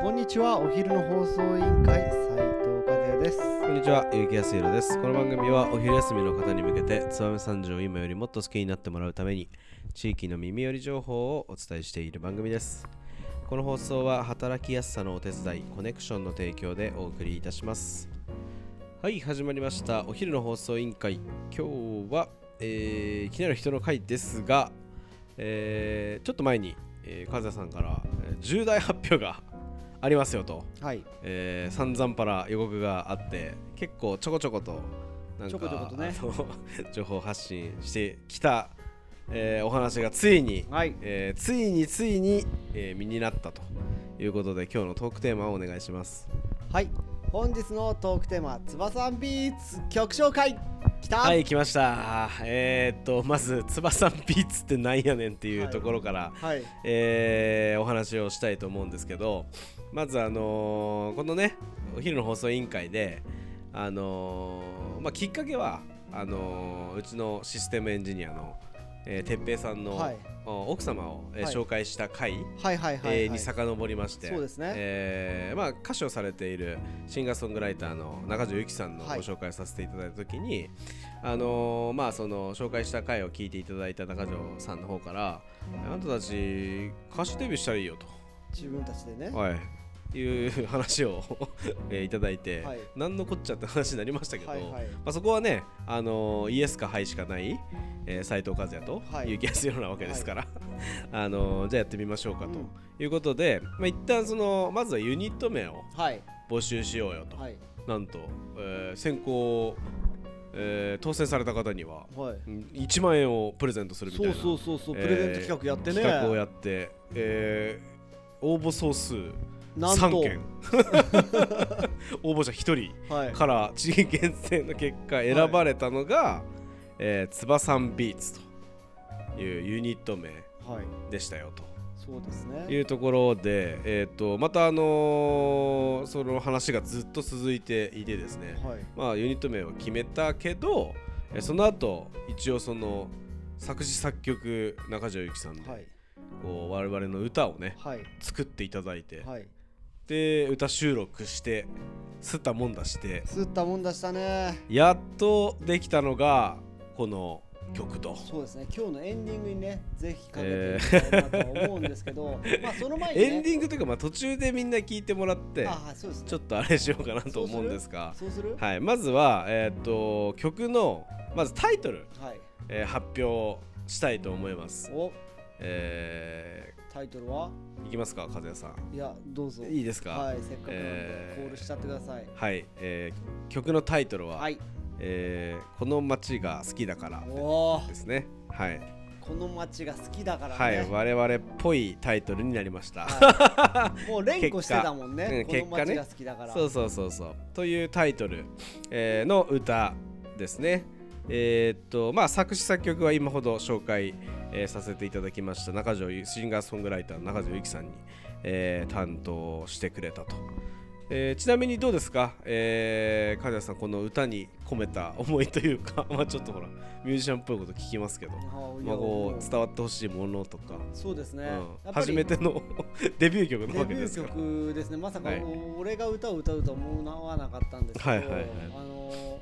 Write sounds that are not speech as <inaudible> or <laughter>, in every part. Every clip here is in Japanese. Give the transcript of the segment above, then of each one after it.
こんにちはお昼の放送委員会斉藤和也ですこんにちは、ゆうきやすいろです。この番組はお昼休みの方に向けて、燕三条を今よりもっと好きになってもらうために、地域の耳寄り情報をお伝えしている番組です。この放送は働きやすさのお手伝い、コネクションの提供でお送りいたします。はい、始まりました。お昼の放送委員会。今日は、えー、気になる人の会ですが、えーちょっと前に、えー、和也さんから、えー重大発表がありますよと。はい。えー、散々パラ予告があって結構ちょこちょことなんかちょこちょことね。<laughs> 情報発信してきた、えーお話がついに、はい。えーついについに、えー身になったということで今日のトークテーマをお願いします。はい。本日のトークテーマ翼ビーツ曲紹介。きた。はい来ました。えー、っとまず翼ビーツってなんやねんっていうはいところから、はい。えーお話をしたいと思うんですけどまずあのーこのねお昼の放送委員会であのーまあきっかけはあのーうちのシステムエンジニアのえー哲平さんの、はい。お奥様を、えーはい。紹介した回、はいはいはいはい。えーに遡りましてそうですね。えーまあ、歌手をされているシンガーソングライターの中条由紀さんのごはい。紹介させていただいた時に、あのーまあ、その紹介した回を聞いていただいた中条さんの方からあなたたち歌手デビューしたらいいよ自分たちでね。と、はい、いう話を、<laughs> えーいただいて、はい。何のこっちゃって話になりましたけど、はいはい。まあ、そこはね、あのーイエスかハイしかない、えー、斉藤和也とはい。結城康弘なわけですから、<laughs> あのーじゃあやってみましょうかとうん。いうことで、まあ、一旦そのまずはユニット名をはい。募集しようよと、はい。なんと、えー先行、えー当選された方にははい。うん1万円をプレゼントするみたいなそうそうそうそうえープレゼント企画やってね。企画をやって、えー応募総数3件。<laughs> 応募者1人はい。から地域厳選の結果選ばれたのが、えー、つばさんビーツというユニット名はい。でしたよと。そうですね。いうところで、えー、とまた、あのーその話がずっと続いていてですね、はい。まあ、ユニット名を決めたけど、えーその後一応その作詞作曲中条由紀さんで、はい。こう我々の歌をねはい。作っていただいて、はいで歌収録してすったもんだして。吸ったもんだしたね。やっとできたのがこの曲と。そうですね。今日のエンディングにねぜひかけてみたいなとは思うんですけど、<laughs> まあその前に、ね、エンディングというか、まあ、途中でみんな聞いてもらってあはいそうですね。ちょっとあれしようかなと思うんですが。そうする？はい、まずは、えー、と曲のまずタイトル、はい。えー発表したいと思います。お。えタイトルは？ーいきますか、和也さん。いやどうぞ。いいですか？はいせっかくなんで、えーコールしちゃってください。はい、えー曲のタイトルは、はい。えーこの街が好きだからですね。はい、この街が好きだからはい、ね、我々っぽいタイトルになりました。はい。<laughs> もう連呼してたもんね結果。うんこの街が好きだから、そうそうそうそう。というタイトル、えーの歌ですね。えーっとまあ作詞作曲は今ほど紹介、えーさせていただきました。中条ゆシンガーソングライターの中条由紀さんに、えー担当してくれたと。えーちなみにどうですか、えー、金谷さんこの歌に込めた思いというか <laughs> まあちょっとほらミュージシャンっぽいこと聞きますけど、まあ、こもうう伝わってほしいものとか、そうですね、うん。初めての <laughs> デビュー曲なデビューわけですから。曲ですね。まさかはい。俺が歌を歌うとは思わなかったんですけど、はいはいはい。あの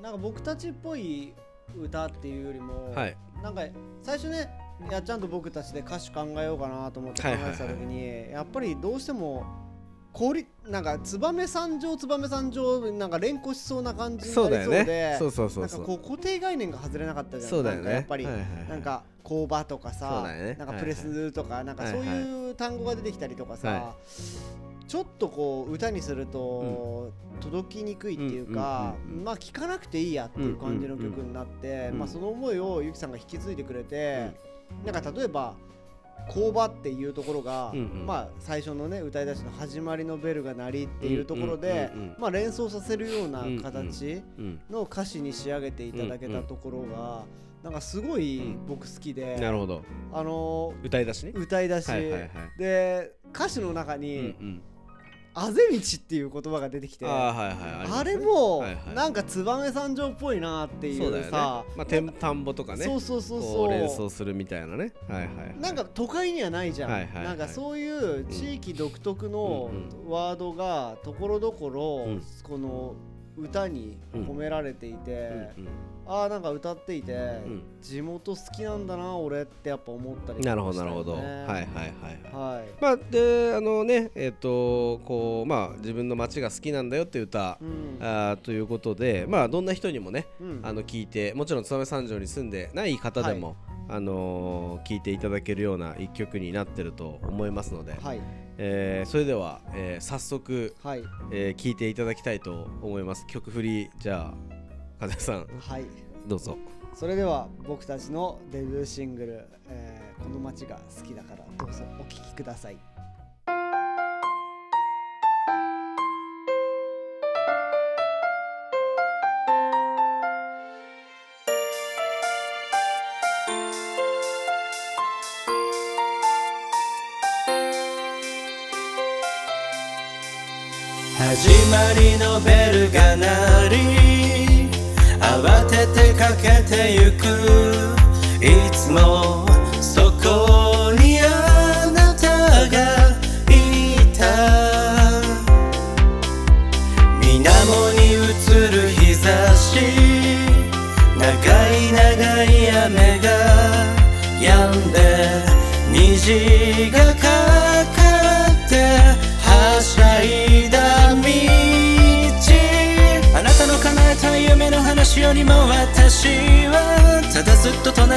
なんか僕たちっぽい歌っていうよりも、はい。なんか最初ねいやちゃんと僕たちで歌詞考えようかなと思って考えてた時に、やっぱりどうしても氷なんか燕三条燕三条なんか連呼しそうな感じになりそうでね。そうそうそうなんかこう固定概念が外れなかったじゃん。そうだよね。やっぱり、なんか工場とかさ、なんかプレスとか、なんかそうはいう単語が出てきたりとかさ、はちょっとこう歌にすると届きにくいっていうか、うんうんうんうん。まあ聴かなくていいやっていう感じの曲になって、うんまあその思いをゆきさんが引き継いでくれて、なんか例えば工場っていうところが、うんうん。まあ最初のね歌い出しの始まりのベルが鳴りっていうところで、うんうんうんうん。まあ連想させるような形うんの歌詞に仕上げていただけたところが、なんかすごい僕好きで、なるほど。あの歌い出しね。歌い出し、はいはいはいで歌詞の中うんに、うんあぜ道っていう言葉が出てきてあれもなんか燕三条っぽいなっていそうさまあ天田んぼとかね。そうそうそうこそう。連想するみたいなね。はいはいはい。なんか都会にはないじゃん、はいはいはい。なんかそういう地域独特のうん。ワードがところどころうん。この歌に込められていて、うんああなんか歌っていて、ん地元好きなんだな俺ってやっぱ思ったりうんなるほどなるほど。ははいはいはいはい。はい。まあであのねえっ、とこうまあ自分の街が好きなんだよっていう歌、うん。あーということでまあどんな人にもねうん。あの聞いてもちろん燕三条に住んでない方でも、あのー聞いていただけるような一曲になってると思いますので、はいえーそれでは、えー早速、はい。えー聞いていただきたいと思います。曲振りじゃあ風さん。はい。どうぞ。それでは僕たちのデビューシングル「えーこの街が好きだから」どうぞお聴きくださいのベルが鳴り慌ててかけてゆく。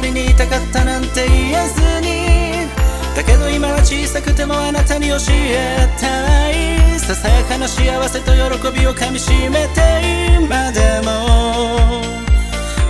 隣にいたかったなんて言えずに。だけど今は小さくてもあなたに教えたいささやかな幸せと喜びをかみしめて今でも。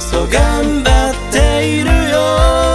そう頑張っているよ。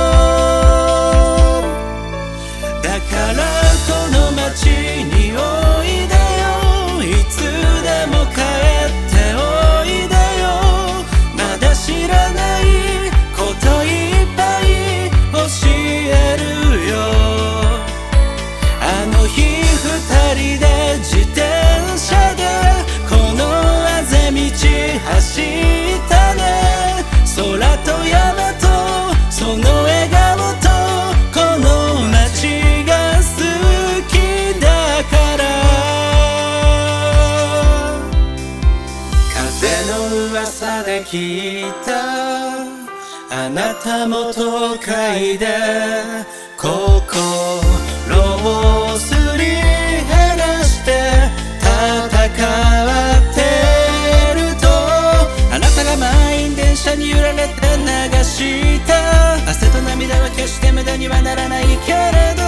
たも東海で心をすり減らして戦ってるとあなたが満員電車に揺られて流した汗と涙は決して無駄にはならないけれど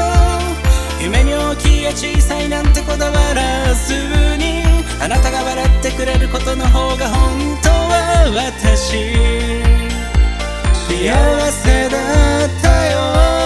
夢に大きいや小さいなんてこだわらずにあなたが笑ってくれることの方が本当は私。幸せだったよ。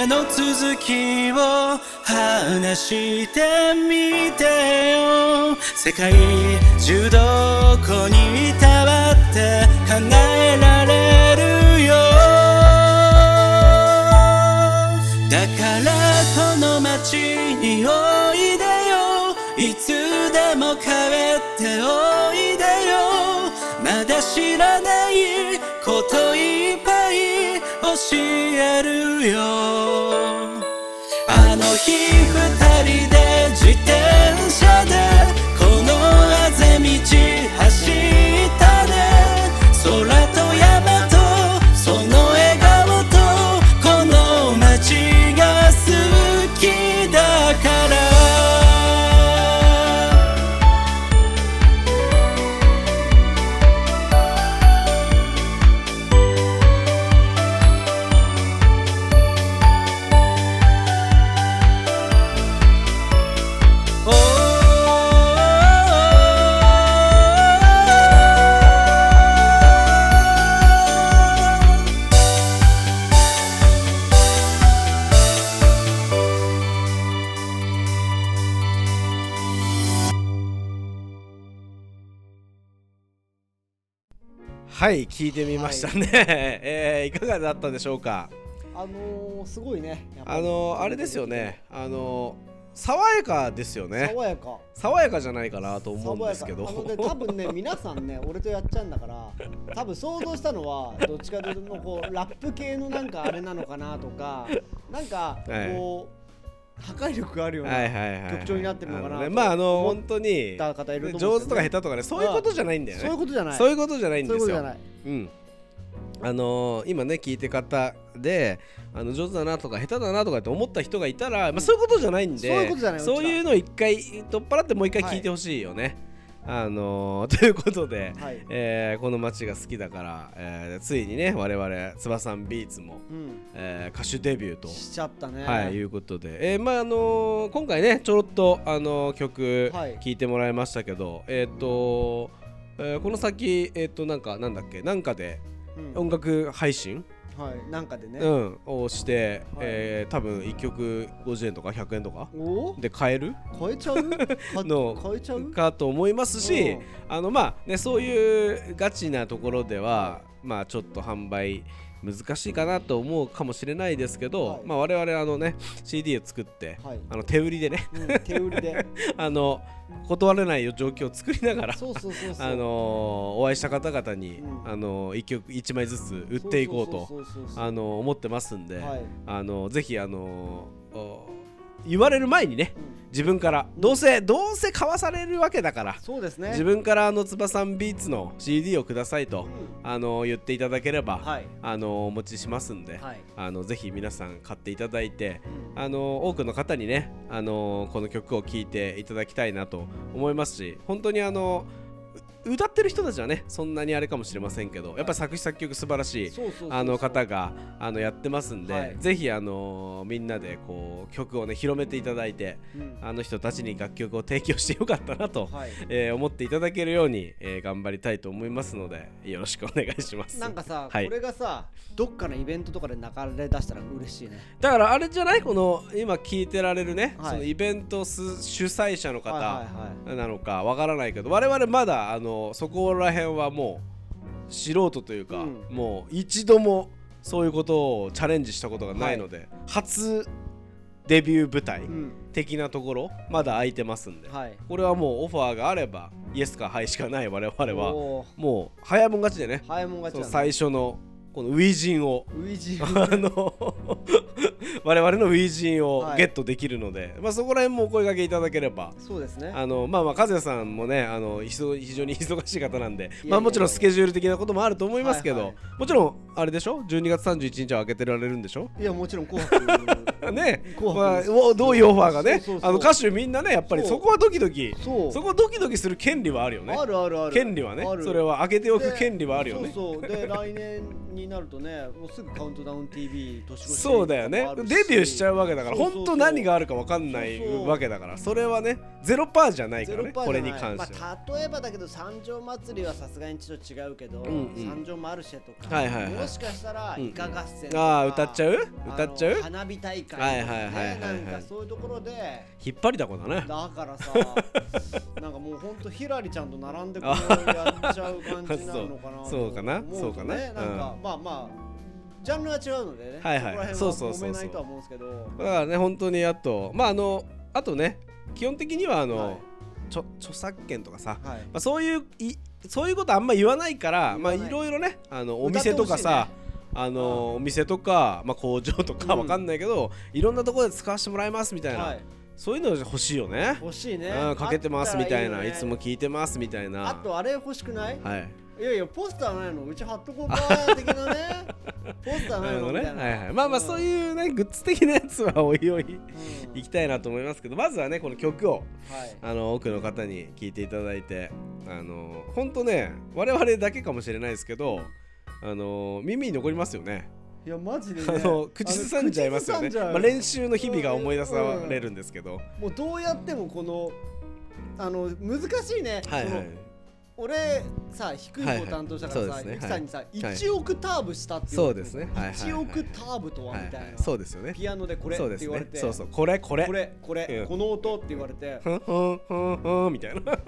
夢の続きを話してみてよ。世界中どこにいたわって叶えはい聞いてみましたね、<laughs> えーいかがだったでしょうか？あのー、すごいね。あり。のーあれですよね。あのー爽やかですよね。爽やか。爽やかじゃないかなと思うんですけど。多分ね <laughs> 皆さんね俺とやっちゃうんだから多分想像したのはどっちかというとこうラップ系のなんかあれなのかなとかなんかはい。こう破壊力があるようなはいはいはい曲調になってるのかなあねまああの本当にた方いると思上手とか下手とかねそういうことじゃないんだよね。そういうことじゃない。そういうことじゃないんですよ。そういうことじゃない。うん。あのー今ね聞いて方であの上手だなとか下手だなとかって思った人がいたら、まあ、そういうことじゃないんでそういうことじゃないそういうのを一回取っ払ってもう一回聞いてほしいよね。あのーということで、はい。えーこの街が好きだから、えーついにね我々つばさんビーツも、うん。えー歌手デビューと。しちゃったね。はい、いうことで、えーまああのー今回ねちょろっと、あのー曲はい。聴いてもらいましたけど、えっ、と、えーこの先えっ、となんかなんだっけなんかでうん。音楽配信、はい。なんかでね。うん、をして、はい。えー多分1曲50円とか100円とか。お？で買える？変えちゃう？か <laughs> の変えちゃう？かと思いますしうん。あのまあねそういうガチなところではまあちょっと販売難しいかなと思うかもしれないですけど、はい。まあ我々あのね CD を作って、はい。あの手売りでねうん手売りで。<laughs> あの断れない状況を作りながら <laughs> あのお会いした方々に、うん。あの1曲1枚ずつ売っていこうとあの思ってますんで、はい。あのぜひあのお言われる前にねうん。自分からどうせどうせ買わされるわけだからそうですね。自分からあのつばさんビーツの CD をくださいとあの言っていただければ、はい。あのお持ちしますんで、はい。あのぜひ皆さん買っていただいてうん。あの多くの方にねあのこの曲を聴いていただきたいなと思いますし本当にあのう歌ってる人たちはねそんなにあれかもしれませんけどやっぱり作詞作曲素晴らしいあの方があのやってますんで、はいぜひあのみんなでこう曲をね広めていただいてうん。あの人たちに楽曲を提供してよかったなと、はい。えー思っていただけるように、えー頑張りたいと思いますのでよろしくお願いします。なんかさ、はい。これがさどっかのイベントとかで流れ出したら嬉しいね。だからあれじゃない？この今聞いてられるね、はい。そのイベントす主催者の方、はいはいはい。なのかわからないけど我々まだあのそこら辺はもう素人というか、うん。もう一度もそういうことをチャレンジしたことがないので、初デビュー舞台うん。的なところまだ空いてますんで、はい。これはもうオファーがあればイエスかハイしかない我々はもう早いもん勝ちでね、早いもん勝ちだ。ね最初のこの初陣を。ウィジあの <laughs> 我々の初陣をはい。ゲットできるので、まあそこら辺もお声掛けいただければそうですね。あのまあまあ和也さんもねあの非常に <laughs> 忙しい方なんでまあもちろんスケジュール的なこともあると思いますけど、はいはい。もちろんあれでしょ？12月31日は開けてられるんでしょ？いやもちろん紅白。<laughs> ね、紅まあ、どういうオファーがねあの歌手みんなねやっぱりそこはドキドキそこドキドキする権利はあるよね。あるあるある。権利はね。それは開けておくで権利はあるよね。そうそう。で来年になるとねもうすぐカウントダウン TV 年越し。そうだよねデビューしちゃうわけだから本当何があるか分かんないわけだからそれはねゼロパーじゃないからねこれに関しては、まあ、例えばだけど三条祭りはさすがにちょっと違うけど、んうん。三条マルシェとか、はいはいはい。もしかしたらうんイカ合戦とか、ああ歌っちゃう？歌っちゃう？花火大会とか、ねはいはいはいはい。はいなんかそういうところで。引っ張りだこだねだからさ <laughs> なんかもうほんとヒラリちゃんと並んでこうやっちゃう感じなのかなと <laughs> そうかな。ねそうかな。なんか、うん。まあまあジャンルは違うのでね、はいはい。そこそうそうそうそう。ら辺は揉めないとは思うんですけど。だからね本当にあとまああのあとね基本的にはあの、はい。ちょ著作権とかさ、はい。まあ、そういういそういうことあんま言わないからまあいいろいろねあのお店とかさ、あのお店とか、まあ、工場とかうん。わかんないけど、いろんなところで使わせてもらいますみたいな、はい。そういうの欲しいよね。欲しいね。うん、かけてますみたいないつも聞いてますみたいな。あとあれ欲しくない？はいいやいやポスターないの？うち貼っとこうか <laughs> 的なね。ポスターないの？みたいな。はいはい。まあまあそういうねグッズ的なやつはおいおいうん。いきたいなと思いますけどまずはねこの曲をはい。あの多くの方に聞いていただいてあの本当ね我々だけかもしれないですけどあの耳に残りますよね。いやマジでね。あの口ずさんじゃいますよね。まあ、練習の日々が思い出されるん。ですけど、もうどうやってもこのあの難しいね、はいはい俺さ低い方担当したからさ、はいはい。ゆきさんにさ、はい。1オクターブしたって言そうわれてですねはいはいはい。1オクターブとははいみたいな、はいそうですよね。ピアノでこれって言われて、ね。そうそう。これこれ。これこれ、うん。この音って言われて。ふんふんふんふんみたいな。ね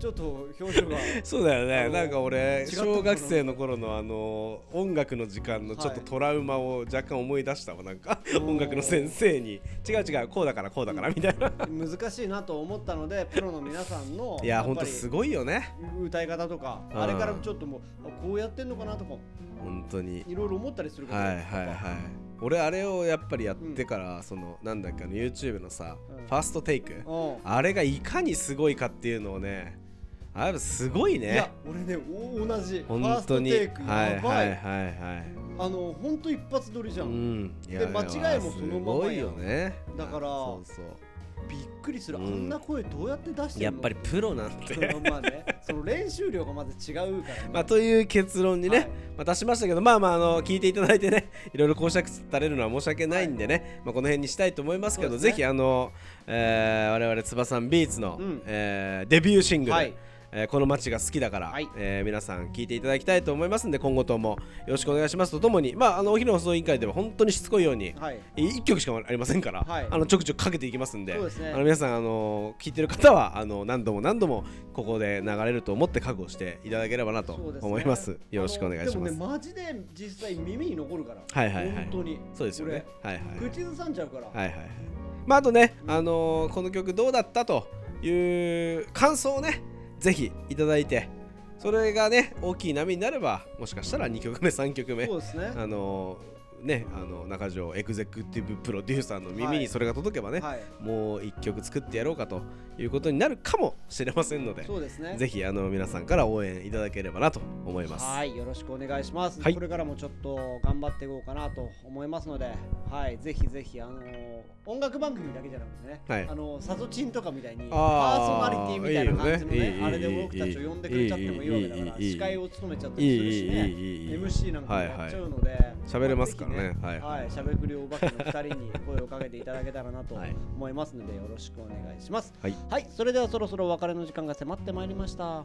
ちょっと表情が。<laughs> そうだよね。なんか俺小学生の頃のあの音楽の時間のちょっとトラウマを若干思い出したわなんか。音楽の先生に。違う違うこうだからこうだからみたいな。難しいなと思ったのでプロの皆さんのいやほんとすごいよね。歌い方とかうん。あれからちょっともうあこうやってんのかなとか本当に。いろいろ思ったりすることはいはいはい俺あれをやっぱりやってから、そのなんだっけあの YouTube のさ、うん。ファーストテイク。うん。あれがいかにすごいかっていうのをねあれすごいいやね俺ねお同じ。ファ本ース当にトテイクはいやばい。はいはいはい。あの本当一発撮りじゃうん。んいやで間違いもそのままやすごいよね。だからそうそう。びっくりする。あうん。んな声どうやって出してんの？やっぱりプロなんて。<laughs> まあねその練習量がまず違うからね。まあという結論にね、はい。まあ、出しましたけどまあまああの聞いていただいてね <laughs> いろいろ講釈されるのは申し訳ないんでね、まあ、この辺にしたいと思いますけどね。ぜひあの、えー我々つばさんビーツの、うん。えーデビューシングル、はいえーこの街が好きだから、はい。えー皆さん聞いていただきたいと思いますんで今後ともよろしくお願いします。とともに、まあ、あのお昼の放送委員会では本当にしつこいように、はい。1曲しかありませんから、はい。あのちょくちょくかけていきますんでね。あの皆さんあの聞いてる方はあの何度も何度もここで流れると思って覚悟していただければなと思います。よろしくお願いします。ねマジで実際耳に残るから。はいはいはい。本当に。そうですよね。はいはい俺口ずさんじゃうから。はいはいはい。まああとね、あのーこの曲どうだったという感想をねぜひいただいてそれがね大きい波になればもしかしたら2曲目3曲目そうですね。あのーねあの中条エグゼクティブプロデューサーの耳はい。にそれが届けばね、はい。もう1曲作ってやろうかということになるかもしれませんのでそうですね。ぜひあの皆さんから応援いただければなと思います。はい、よろしくお願いします。はい。これからもちょっと頑張っていこうかなと思いますので、はい、ぜひぜひ、あのー音楽番組だけじゃなくてね、はいあのーサゾチンとかみたいに、パあーーソナリティみたいな感じのね、ねいいあれで僕たちを呼んでくれちゃってもいいわけだから、いいいいいい司会を務めちゃったいいりするしね、いいいいいい MC なんかもやっちゃうので、喋れますからねぜひはいはい、しゃべくりお化けの2人に声をかけていただけたらなとはい思いますので、よろしくお願いします。はいはい、それではそろそろお別れの時間が迫ってまいりました。